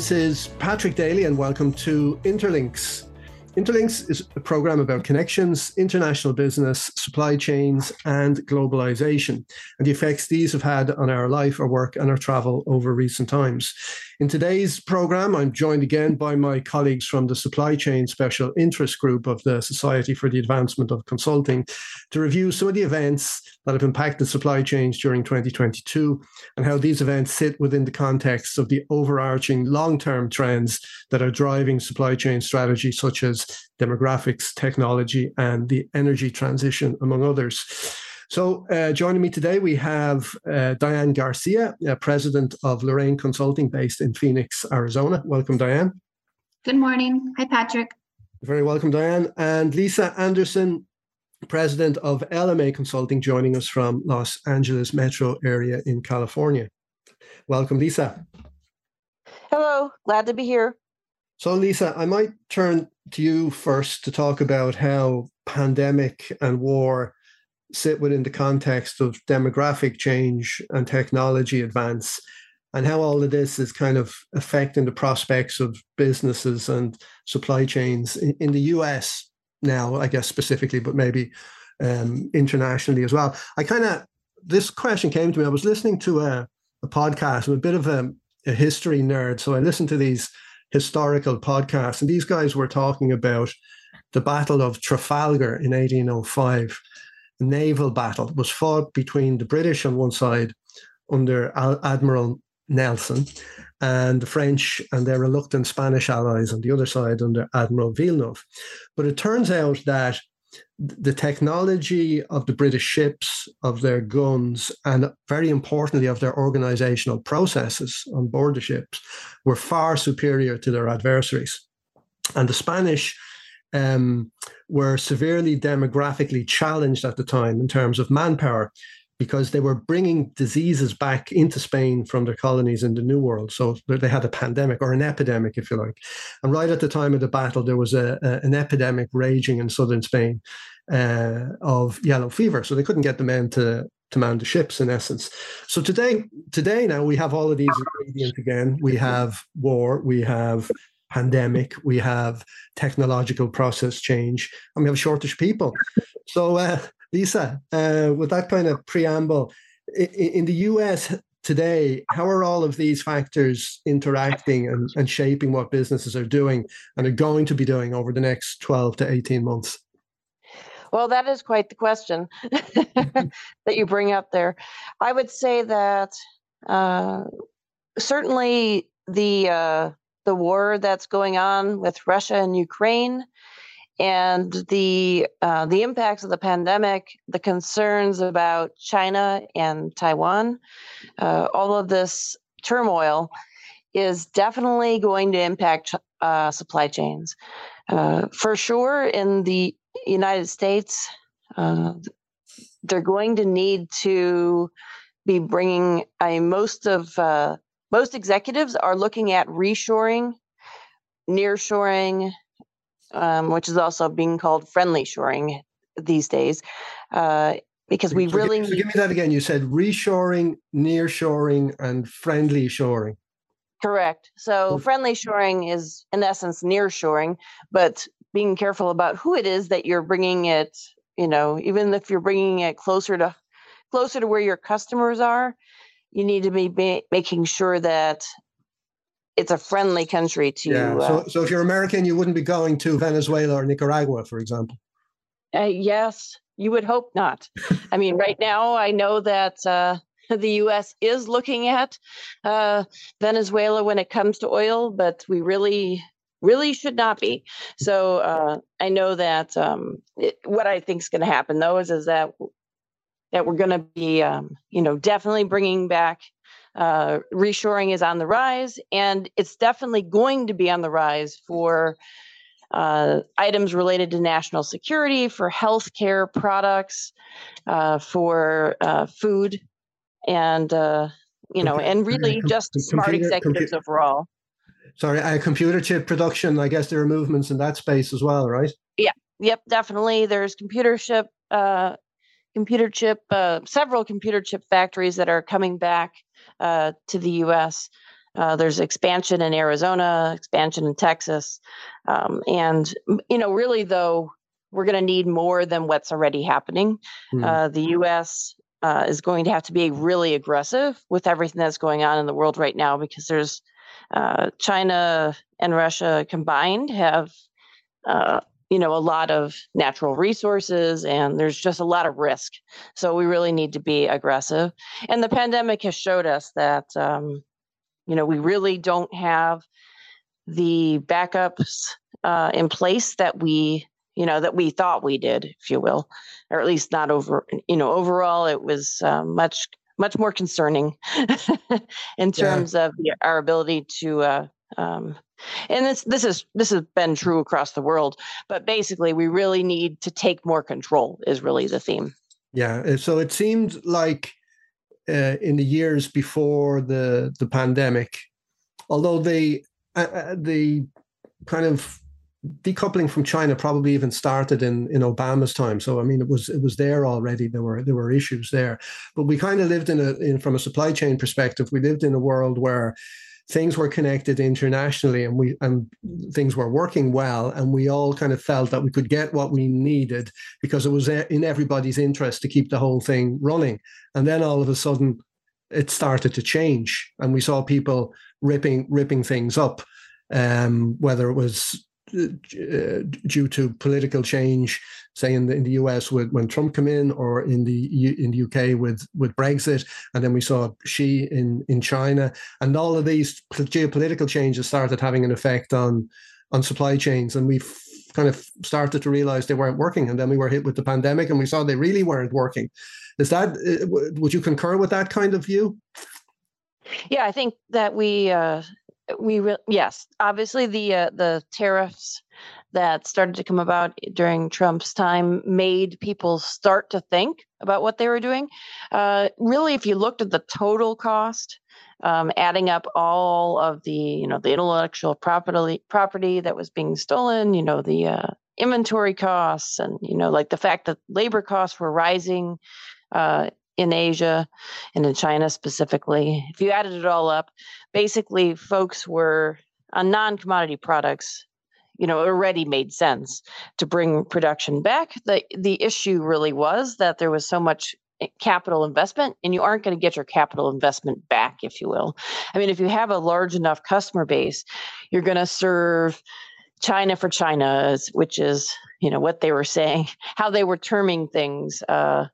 This is Patrick Daly, and welcome to Interlinks. Interlinks is a program about connections, international business, supply chains, and globalization, and the effects these have had on our life, our work, and our travel over recent times. In today's program, I'm joined again by my colleagues from the Supply Chain Special Interest Group of the Society for the Advancement of Consulting to review some of the events that have impacted supply chains during 2022 and how these events sit within the context of the overarching long term trends that are driving supply chain strategy, such as demographics, technology, and the energy transition, among others. So, uh, joining me today, we have uh, Diane Garcia, uh, president of Lorraine Consulting, based in Phoenix, Arizona. Welcome, Diane. Good morning. Hi, Patrick. Very welcome, Diane. And Lisa Anderson, president of LMA Consulting, joining us from Los Angeles metro area in California. Welcome, Lisa. Hello, glad to be here. So, Lisa, I might turn to you first to talk about how pandemic and war sit within the context of demographic change and technology advance and how all of this is kind of affecting the prospects of businesses and supply chains in, the US now, I guess specifically, but maybe um, internationally as well. I kind of, this question came to me. I was listening to a, a podcast. I'm a bit of a, a history nerd. So I listened to these historical podcast. and these guys were talking about the Battle of Trafalgar in 1805 naval battle was fought between the British on one side under Admiral Nelson and the French and their reluctant Spanish allies on the other side under Admiral Villeneuve. But it turns out that the technology of the British ships, of their guns, and very importantly, of their organizational processes on board the ships were far superior to their adversaries. And the Spanish um, were severely demographically challenged at the time in terms of manpower because they were bringing diseases back into Spain from their colonies in the New World. So they had a pandemic or an epidemic, if you like. And right at the time of the battle, there was a, a an epidemic raging in southern Spain uh, of yellow fever. So they couldn't get the men to to man the ships, in essence. So today, today now we have all of these ingredients again. We have war, we have pandemic, we have technological process change, and we have shortish people. So, uh, Lisa, uh, with that kind of preamble, in, the US today, how are all of these factors interacting and, and shaping what businesses are doing and are going to be doing over the next 12 to 18 months? Well, that is quite the question that you bring up there. I would say that uh, certainly the uh, the war that's going on with Russia and Ukraine and the uh, the impacts of the pandemic, the concerns about China and Taiwan, uh, all of this turmoil is definitely going to impact uh, supply chains. Uh, for sure, in the United States, uh, they're going to need to be bringing. I mean, most of uh, most executives are looking at reshoring, nearshoring, um, which is also being called friendly shoring these days, uh, because we so really. Give, so give me that again. You said reshoring, nearshoring, and friendly shoring. Correct. So friendly shoring is in essence nearshoring, but being careful about who it is that you're bringing it. You know, even if you're bringing it closer to closer to where your customers are, you need to be making sure that it's a friendly country to. Yeah. So, uh, so if you're American, you wouldn't be going to Venezuela or Nicaragua, for example. Uh, yes, you would hope not. I mean, right now, I know that uh, the U.S. is looking at uh, Venezuela when it comes to oil, but we really, really should not be. So uh, I know that um, it, what I think is going to happen, though, is is that that we're going to be, um, you know, definitely bringing back. Uh, reshoring is on the rise, and it's definitely going to be on the rise for uh, items related to national security, for healthcare products, uh, for uh, food, and uh, you know, and really just smart computer, executives overall. Sorry, computer chip production. I guess there are movements in that space as well, right? Yeah. Yep. Definitely. There's computer chip uh, computer chip, uh, several computer chip factories that are coming back uh, to the U.S. Uh, there's expansion in Arizona, expansion in Texas, um, and you know, really though, we're going to need more than what's already happening. Mm. Uh, the U.S. Uh, is going to have to be really aggressive with everything that's going on in the world right now because there's uh, China and Russia combined have uh, you know a lot of natural resources and there's just a lot of risk so we really need to be aggressive and the pandemic has showed us that um, you know we really don't have the backups uh, in place that we you know that we thought we did if you will or at least not over you know overall it was uh, much much more concerning in terms yeah. of our ability to uh, um, and this this is this has been true across the world but basically we really need to take more control is really the theme yeah so it seemed like uh, in the years before the the pandemic although the uh, uh, the kind of decoupling from China probably even started in in Obama's time. So I mean, it was it was there already. There were there were issues there, but we kind of lived in a in from a supply chain perspective. We lived in a world where things were connected internationally and we and things were working well and we all kind of felt that we could get what we needed because it was in everybody's interest to keep the whole thing running. And then all of a sudden it started to change and we saw people ripping ripping things up um, whether it was uh, due to political change, say in the, in the US with, when Trump came in, or in the in the UK with with Brexit, and then we saw Xi in in China, and all of these geopolitical changes started having an effect on on supply chains, and we've kind of started to realize they weren't working, and then we were hit with the pandemic, and we saw they really weren't working. Is that uh, would you concur with that kind of view? Yeah, I think that we uh, we re- yes, obviously the uh, the tariffs that started to come about during Trump's time made people start to think about what they were doing. Uh, really, if you looked at the total cost, um, adding up all of the you know the intellectual property property that was being stolen, you know the uh, inventory costs, and you know like the fact that labor costs were rising. Uh, in Asia and in China specifically. If you added it all up, basically folks were on non-commodity products you know already made sense to bring production back the the issue really was that there was so much eh, capital investment and you aren't going to get your capital investment back if you will i mean if you have a large enough customer base you're going to serve china for china which is you know what they were saying how they were terming things uh,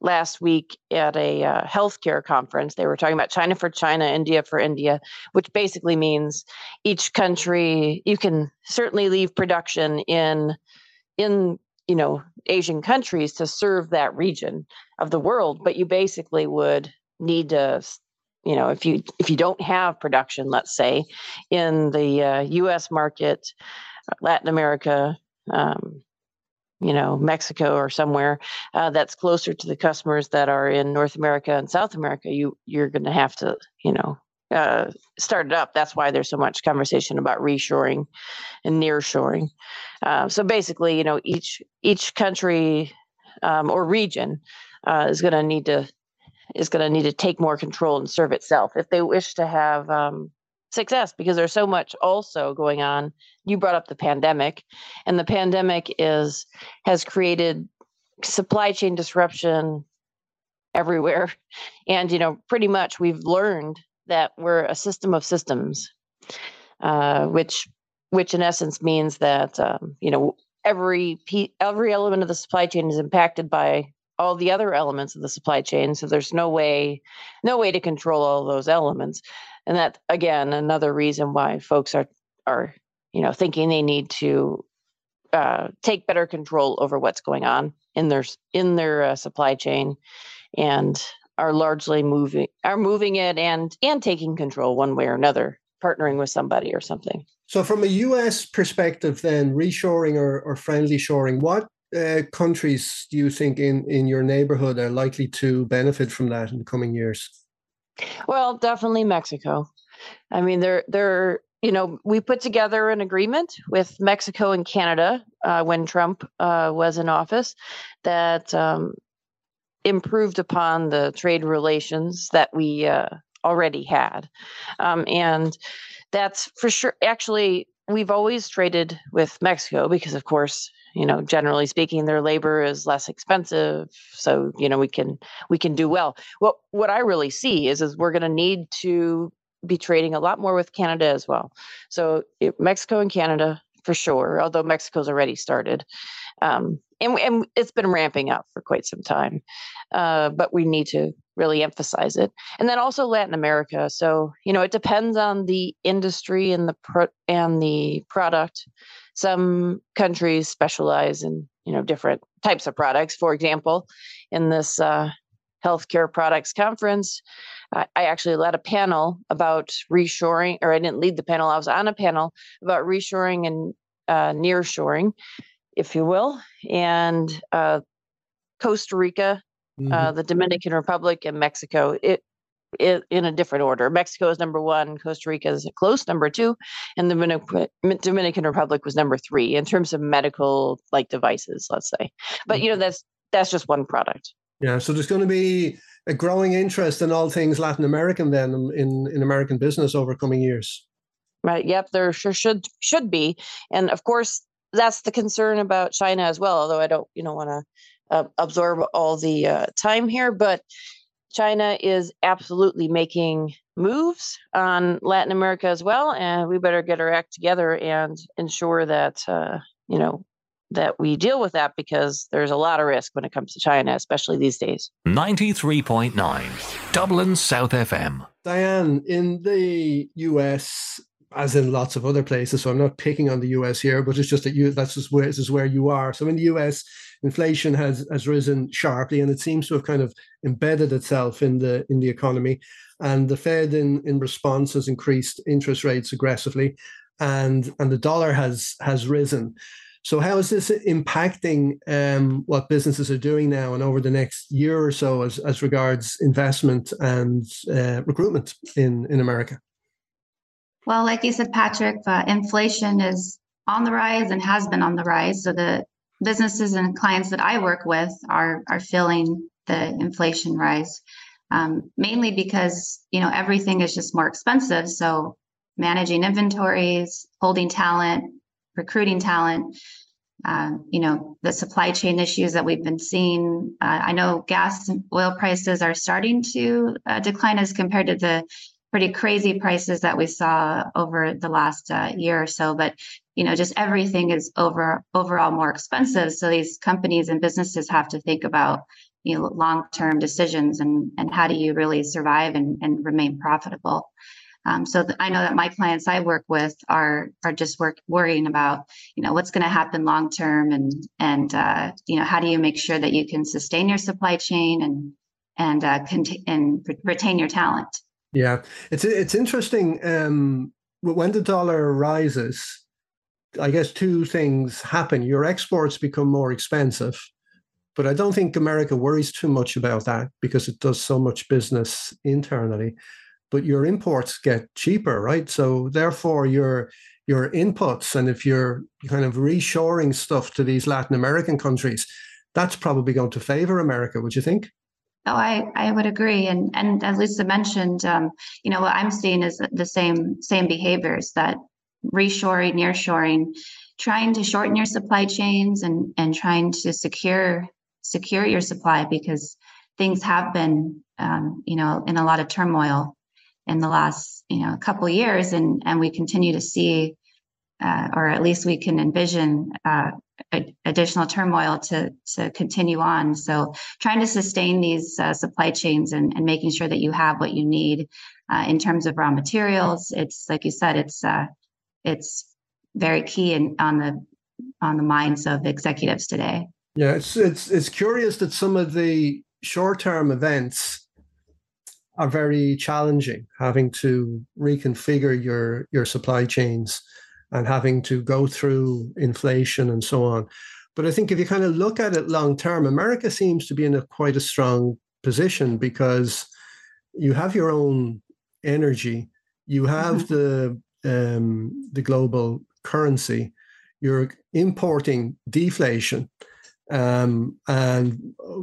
last week at a uh, healthcare conference. They were talking about China for China, India for India, which basically means each country you can certainly leave production in in you know Asian countries to serve that region of the world, but you basically would need to you know if you if you don't have production let's say in the uh, us market latin america um, you know Mexico or somewhere uh, that's closer to the customers that are in North America and South America, you you're going to have to you know uh, start it up. That's why there's so much conversation about reshoring and nearshoring. Uh, so basically, you know, each each country um, or region uh, is going to need to is going to need to take more control and serve itself if they wish to have um, success because there's so much also going on. You brought up the pandemic and the pandemic is has created supply chain disruption everywhere. And you know pretty much we've learned that we're a system of systems uh, which which in essence means that um, you know every every element of the supply chain is impacted by all the other elements of the supply chain. So there's no way no way to control all those elements and that again another reason why folks are are you know thinking they need to uh, take better control over what's going on in their in their uh, supply chain and are largely moving are moving it and and taking control one way or another partnering with somebody or something. So from a us perspective then reshoring or, or friendly shoring what uh, countries do you think in in your neighborhood are likely to benefit from that in the coming years well, definitely Mexico. I mean, they're they're you know we put together an agreement with Mexico and Canada uh, when Trump uh, was in office that um, improved upon the trade relations that we uh, already had. Um, and that's for sure. Actually, we've always traded with Mexico because, of course, you know, generally speaking, their labor is less expensive. So, you know, we can we can do well. Well, what I really see is is we're going to need to be trading a lot more with Canada as well. So it, Mexico and Canada for sure, although Mexico's already started. Um, and, and it's been ramping up for quite some time. Uh, but we need to really emphasize it. And then also Latin America. So, you know, it depends on the industry and the pro- and the product. Some countries specialize in, you know, different types of products. For example, in this uh, healthcare products conference, I actually led a panel about reshoring, or I didn't lead the panel, I was on a panel about reshoring and uh, nearshoring, if you will. And uh, Costa Rica, mm-hmm. uh, the Dominican Republic, and Mexico. It, it, in a different order. Mexico is number one, Costa Rica is a close number two, and the Dominican Republic was number three in terms of medical like devices, let's say. But you know, mm-hmm. that's that's just one product. Yeah, so there's going to be a growing interest in all things Latin American then in in American business over coming years. Right. Yep. There sure should should be, and of course that's the concern about China as well. Although I don't, you know, want to uh, absorb all the uh, time here, but China is absolutely making moves on Latin America as well, and we better get our act together and ensure that uh, you know that we deal with that because there's a lot of risk when it comes to China, especially these days. 93.9 Dublin South FM. Diane, in the US, as in lots of other places. So I'm not picking on the US here, but it's just that you that's just where this is where you are. So in the US, inflation has has risen sharply and it seems to have kind of embedded itself in the in the economy. And the Fed in, in response has increased interest rates aggressively and and the dollar has has risen. So how is this impacting um, what businesses are doing now and over the next year or so as, as regards investment and uh, recruitment in, in America? Well, like you said, Patrick, uh, inflation is on the rise and has been on the rise. So the businesses and clients that I work with are are feeling the inflation rise, um, mainly because you know everything is just more expensive. So managing inventories, holding talent, recruiting talent. Uh, you know the supply chain issues that we've been seeing. Uh, I know gas and oil prices are starting to uh, decline as compared to the pretty crazy prices that we saw over the last uh, year or so but you know just everything is over overall more expensive so these companies and businesses have to think about you know long term decisions and and how do you really survive and, and remain profitable um, so th- I know that my clients I work with are are just work, worrying about you know what's going to happen long term and and uh, you know how do you make sure that you can sustain your supply chain and and uh, cont- and retain your talent. Yeah, it's it's interesting. Um, when the dollar rises, I guess two things happen. Your exports become more expensive, but I don't think America worries too much about that because it does so much business internally. But your imports get cheaper, right? So therefore, your your inputs, and if you're kind of reshoring stuff to these Latin American countries, that's probably going to favor America. Would you think? Oh, I, I would agree. And and as Lisa mentioned, um, you know, what I'm seeing is the same same behaviors that reshoring, nearshoring, trying to shorten your supply chains and and trying to secure secure your supply because things have been um, you know in a lot of turmoil in the last you know couple years and and we continue to see uh, or at least we can envision uh, additional turmoil to to continue on. So trying to sustain these uh, supply chains and, and making sure that you have what you need uh, in terms of raw materials. It's like you said, it's uh, it's very key in, on the on the minds of executives today. Yeah, it's it's it's curious that some of the short term events are very challenging, having to reconfigure your your supply chains and having to go through inflation and so on. But I think if you kind of look at it long term, America seems to be in a quite a strong position because you have your own energy, you have mm-hmm. the um, the global currency, you're importing deflation. Um, and uh,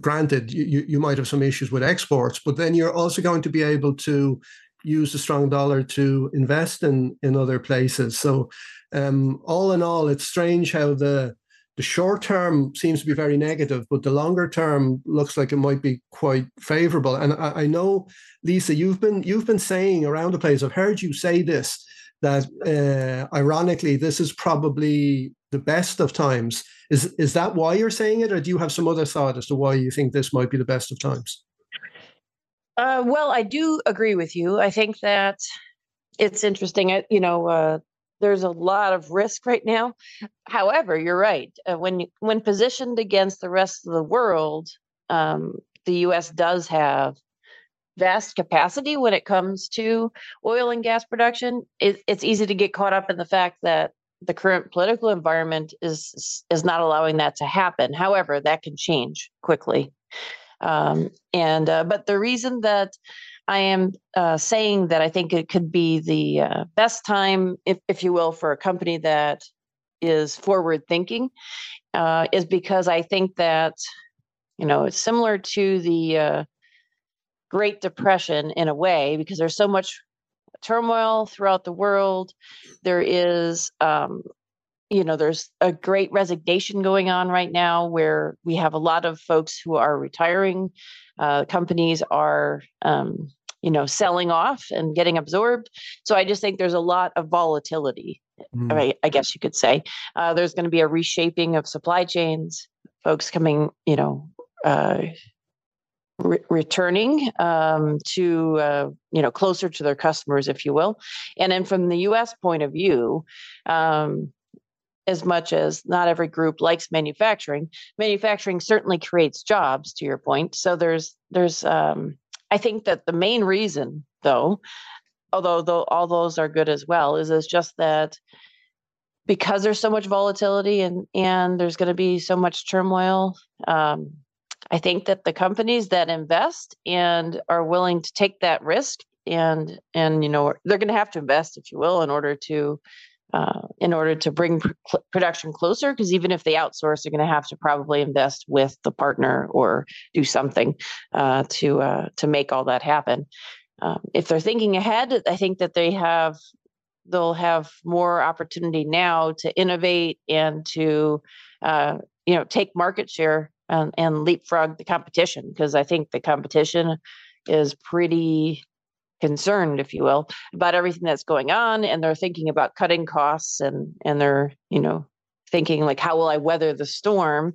granted, you, you might have some issues with exports, but then you're also going to be able to use the strong dollar to invest in in other places. So, um, all in all, it's strange how the the short term seems to be very negative, but the longer term looks like it might be quite favorable. And I, I know, Lisa, you've been you've been saying around the place. I've heard you say this that uh, ironically, this is probably the best of times. Is is that why you're saying it, or do you have some other thought as to why you think this might be the best of times? Uh, well, I do agree with you. I think that it's interesting. You know, uh, there's a lot of risk right now. However, you're right. Uh, when when positioned against the rest of the world, um, the U.S. does have vast capacity when it comes to oil and gas production. It, it's easy to get caught up in the fact that the current political environment is is not allowing that to happen. However, that can change quickly. Um, and uh, but the reason that I am uh, saying that I think it could be the uh, best time, if if you will, for a company that is forward thinking, uh, is because I think that you know it's similar to the uh, Great Depression in a way because there's so much turmoil throughout the world. There is um, you know there's a great resignation going on right now where we have a lot of folks who are retiring uh, companies are um, you know selling off and getting absorbed. So i just think there's a lot of volatility mm. right i guess you could say. Uh, there's going to be a reshaping of supply chains folks coming you know uh, re- returning um, to uh, you know closer to their customers if you will. And then from the us point of view um, as much as not every group likes manufacturing. Manufacturing certainly creates jobs to your point. So there's there's um, i think that the main reason though although though all those are good as well is is just that because there's so much volatility and and there's going to be so much turmoil um, i think that the companies that invest and are willing to take that risk and and you know they're going to have to invest if you will in order to uh, in order to bring pr- production closer because even if they outsource they're going to have to probably invest with the partner or do something uh, to uh, to make all that happen. Um, if they're thinking ahead i think that they have they'll have more opportunity now to innovate and to uh, you know take market share and, and leapfrog the competition because i think the competition is pretty concerned, if you will, about everything that's going on, and they're thinking about cutting costs, and and they're you know thinking like, how will I weather the storm,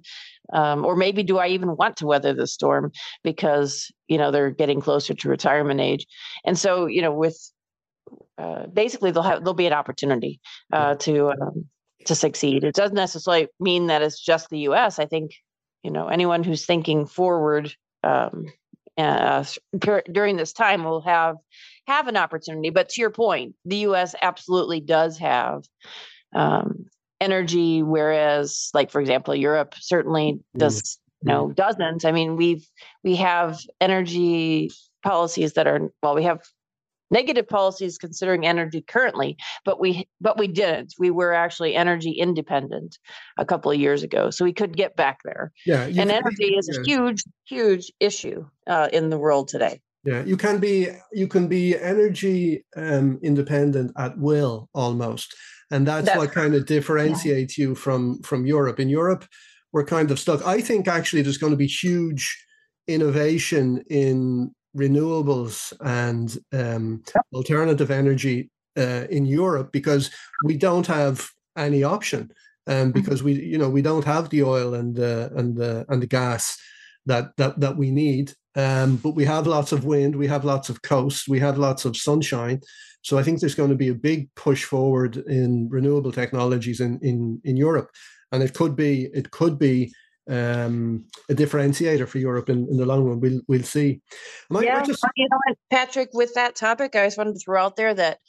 um, or maybe do I even want to weather the storm because you know they're getting closer to retirement age, and so you know with uh, basically they'll have there'll be an opportunity uh, to um, to succeed. It doesn't necessarily mean that it's just the U.S. I think you know anyone who's thinking forward um, uh, during this time will have have an opportunity. But to your point, the U.S. absolutely does have um, energy, whereas, like for example, Europe certainly does. Mm-hmm. No, doesn't. I mean, we've we have energy policies that are well, we have negative policies considering energy currently but we but we didn't. We were actually energy independent a couple of years ago so we could get back there. Yeah and energy is yeah. a huge huge issue uh, in the world today. Yeah you can be you can be energy um, independent at will almost and that's, that's what kind of differentiates yeah. you from from europe. In europe we're kind of stuck. I think actually there's going to be huge innovation in renewables and um, alternative energy uh, in Europe because we don't have any option, um, mm-hmm. because we you know we don't have the oil and the and the and the gas that that that we need. Um, but we have lots of wind, we have lots of coast, we have lots of sunshine. So I think there's going to be a big push forward in renewable technologies in in in Europe, and it could be it could be um, a differentiator for Europe in, in the long run. We'll we'll see. yeah, just... you know Patrick, with that topic, I just wanted to throw out there that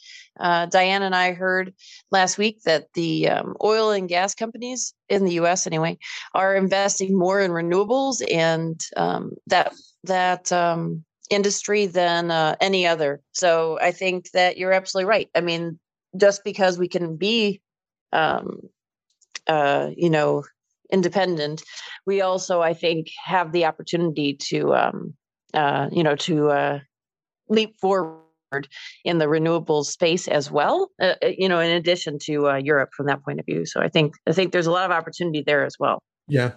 uh, Diane and I heard last week that the um, oil and gas companies in the U.S. anyway are investing more in renewables and um, that that um, industry than uh, any other. So I think that you're absolutely right. I mean, just because we can be, um, uh, you know independent, we also, I think, have the opportunity to, um, uh, you know, to uh, leap forward in the renewables space as well. Uh, uh, you know, in addition to uh, Europe from that point of view. So I think I think there's a lot of opportunity there as well. Yeah,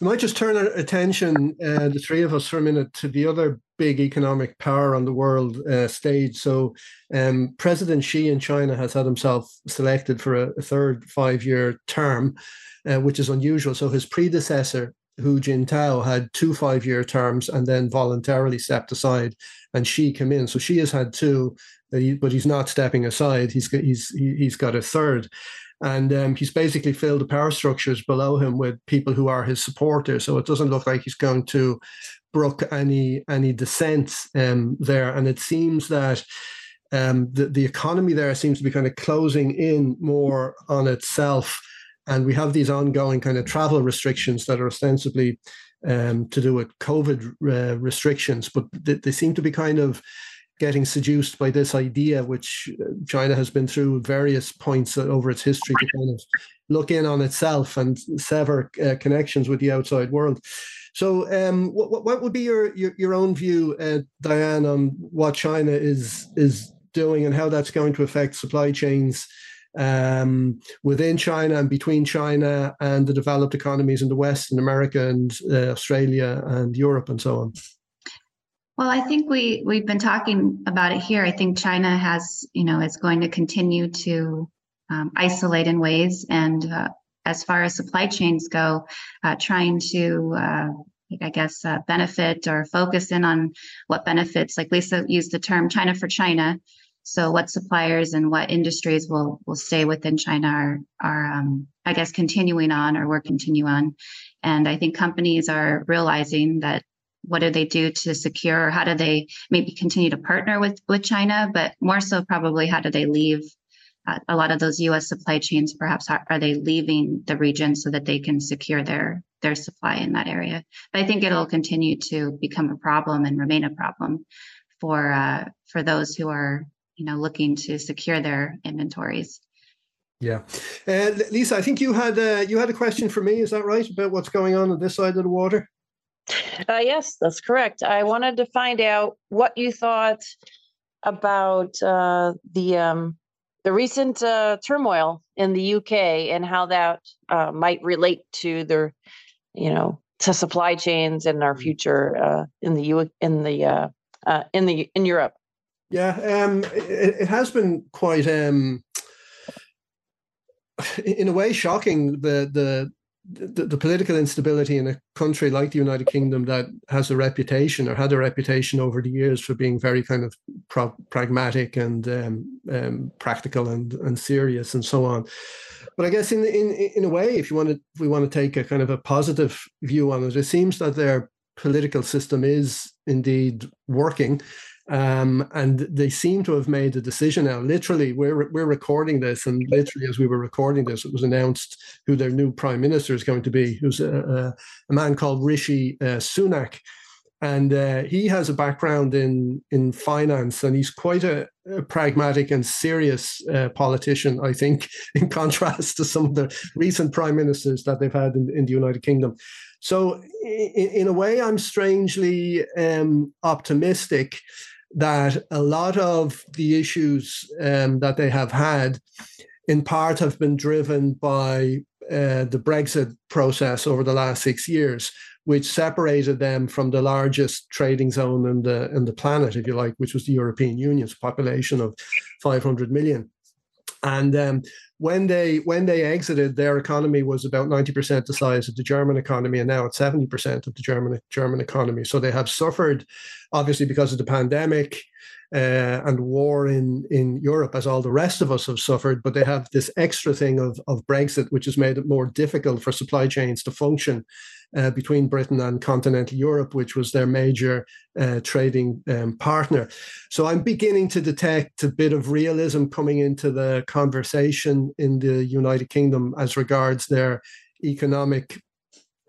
we might just turn our attention, uh, the three of us, for a minute to the other big economic power on the world uh, stage. So, um, President Xi in China has had himself selected for a, a third five-year term, uh, which is unusual. So, his predecessor, Hu Jintao, had two five-year terms and then voluntarily stepped aside, and Xi came in. So, Xi has had two, but he's not stepping aside. He's he's he's got a third and um, he's basically filled the power structures below him with people who are his supporters. So it doesn't look like he's going to brook any any dissent um, there. And it seems that um, the the economy there seems to be kind of closing in more on itself. And we have these ongoing kind of travel restrictions that are ostensibly um, to do with COVID uh, restrictions, but they, they seem to be kind of getting seduced by this idea, which uh, China has been through various points over its history to kind of look in on itself and sever uh, connections with the outside world. So, um, what, what would be your, your, your own view, uh, Diane, on what China is is doing and how that's going to affect supply chains um, within China and between China and the developed economies in the West, and America and uh, Australia and Europe and so on? Well, I think we we've been talking about it here. I think China has, you know, is going to continue to um, isolate in ways, and uh, as far as supply chains go, uh, trying to, uh, I guess, uh, benefit or focus in on what benefits. Like Lisa used the term "China for China," so what suppliers and what industries will will stay within China are are, um, I guess, continuing on or will continue on. And I think companies are realizing that what do they do to secure how do they maybe continue to partner with with china but more so probably how do they leave uh, a lot of those us supply chains perhaps are, are, they leaving the region so that they can secure their their supply in that area but i think it'll continue to become a problem and remain a problem for uh, for those who are you know looking to secure their inventories yeah, uh, Lisa, I think you had uh, you had a question for me. Is that right about what's going on on this side of the water? Uh, yes, that's correct. I wanted to find out what you thought about uh, the um, the recent uh, turmoil in the UK and how that uh, might relate to the, you know, to supply chains and our mm. future uh, in the U in the uh, in the in Europe. Yeah, um, it, it has been quite um, in a way shocking the the the, the, political instability in a country like the United Kingdom that has a reputation or had a reputation over the years for being very kind of pro- pragmatic and um, um, practical and, and serious and so on. But I guess in, in in a way, if you want to, if we want to take a kind of a positive view on it, it seems that their political system is indeed working. Um, and they seem to have made a decision now. Literally, we're we're recording this, and literally as we were recording this, it was announced who their new prime minister is going to be. Who's a, a, man called Rishi uh, Sunak, and uh, he has a background in in finance, and he's quite a, a pragmatic and serious uh, politician. I think, in contrast to some of the recent prime ministers that they've had in, in the United Kingdom. So, in, in a way, I'm strangely um, optimistic that a lot of the issues um, that they have had, in part, have been driven by uh, the Brexit process over the last six years, which separated them from the largest trading zone in the in the planet, if you like, which was the European Union's population of 500 million. And um, when they when they exited, their economy was about ninety percent the size of the German economy, and now it's seventy percent of the German German economy. So they have suffered, obviously, because of the pandemic uh, and war in in Europe, as all the rest of us have suffered. But they have this extra thing of of Brexit, which has made it more difficult for supply chains to function uh, between Britain and continental Europe, which was their major uh, trading um, partner. So I'm beginning to detect a bit of realism coming into the conversation in the United Kingdom as regards their economic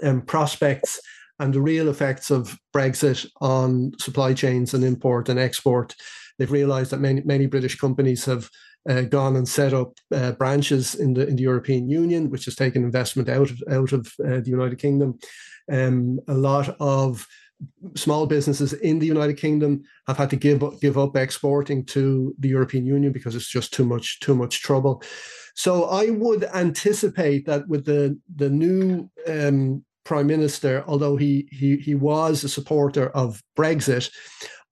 um, prospects and the real effects of Brexit on supply chains and import and export. They've realized that many, many British companies have uh, gone and set up uh, branches in the in the European Union, which has taken investment out of, out of uh, the United Kingdom. Um, a lot of small businesses in the United Kingdom have had to give up, give up exporting to the European Union because it's just too much too much trouble. So I would anticipate that with the the new um, prime minister, although he he he was a supporter of Brexit,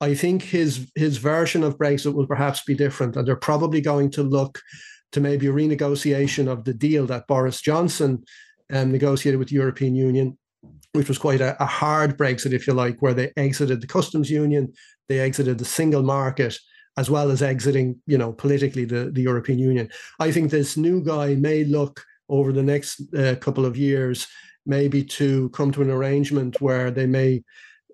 I think his his version of Brexit will perhaps be different, and they're probably going to look to maybe a renegotiation of the deal that Boris Johnson um, negotiated with the European Union which was quite a, a, hard Brexit, if you like, where they exited the customs union, they exited the single market, as well as exiting, you know, politically the, the European Union. I think this new guy may look over the next uh, couple of years, maybe to come to an arrangement where they may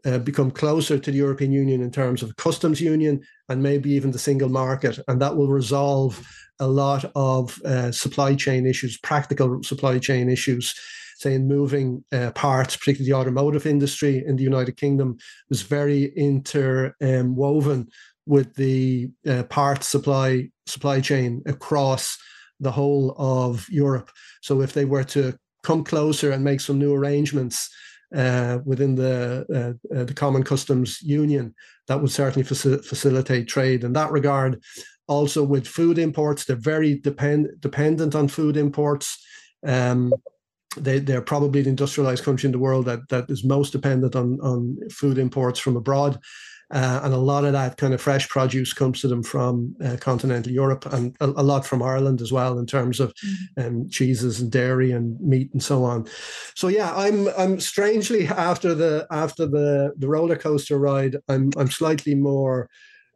uh, become closer to the European Union in terms of customs union and maybe even the single market, and that will resolve a lot of uh, supply chain issues, practical supply chain issues Say in moving uh, parts, particularly the automotive industry in the United Kingdom, was very interwoven um, with the uh, parts supply supply chain across the whole of Europe. So if they were to come closer and make some new arrangements uh, within the uh, uh, the Common Customs Union, that would certainly faci- facilitate trade in that regard. Also, with food imports, they're very depend- dependent on food imports. Um, they, they're probably the industrialized country in the world that, that is most dependent on, on food imports from abroad. Uh, and a lot of that kind of fresh produce comes to them from uh, continental Europe and a, a, lot from Ireland as well in terms of mm-hmm. um, cheeses and dairy and meat and so on. So yeah, I'm I'm strangely after the after the the roller coaster ride, I'm I'm slightly more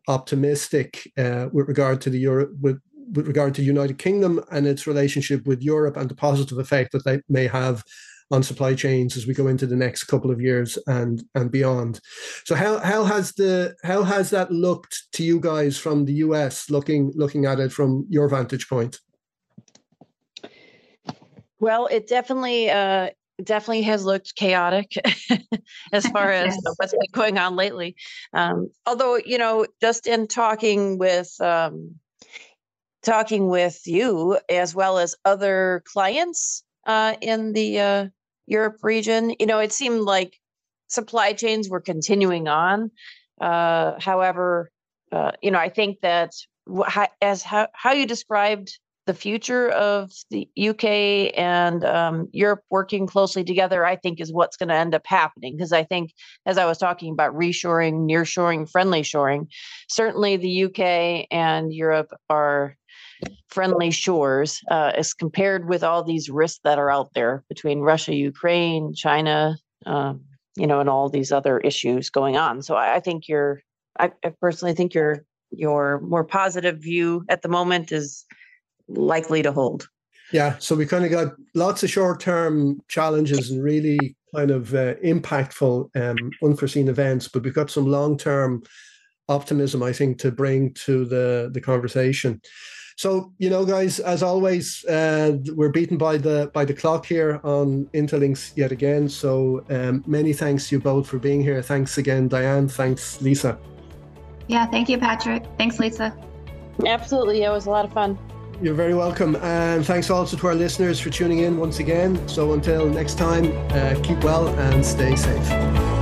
optimistic uh, with regard to the Europe with with regard to United Kingdom and its relationship with Europe and the positive effect that they may have on supply chains as we go into the next couple of years and and beyond. So how how has the how has that looked to you guys from the US looking looking at it from your vantage point? Well, it definitely uh, definitely has looked chaotic as far as yes. what's been going on lately. Um, although you know, just in talking with um, talking with you as well as other clients uh, in the uh, Europe region. You know, it seemed like supply chains were continuing on. Uh, however, uh, you know, I think that as how, how you described the future of the UK and um, Europe working closely together, I think is what's going to end up happening. Because I think, as I was talking about reshoring, nearshoring, friendly shoring, certainly the UK and Europe are friendly shores uh, as compared with all these risks that are out there between Russia, Ukraine, China, um, you know, and all these other issues going on. So I, I think you're, I, I, personally think your your more positive view at the moment is likely to hold. Yeah, so we kind of got lots of short term challenges and really kind of uh, impactful, um, unforeseen events, but we've got some long term optimism, I think, to bring to the the conversation. So you know, guys, as always, uh, we're beaten by the by the clock here on Interlinks yet again. So um, many thanks you both for being here. Thanks again, Diane. Thanks, Lisa. Yeah, thank you, Patrick. Thanks, Lisa. Absolutely, it was a lot of fun. You're very welcome. And thanks also to our listeners for tuning in once again. So until next time, uh, keep well and stay safe.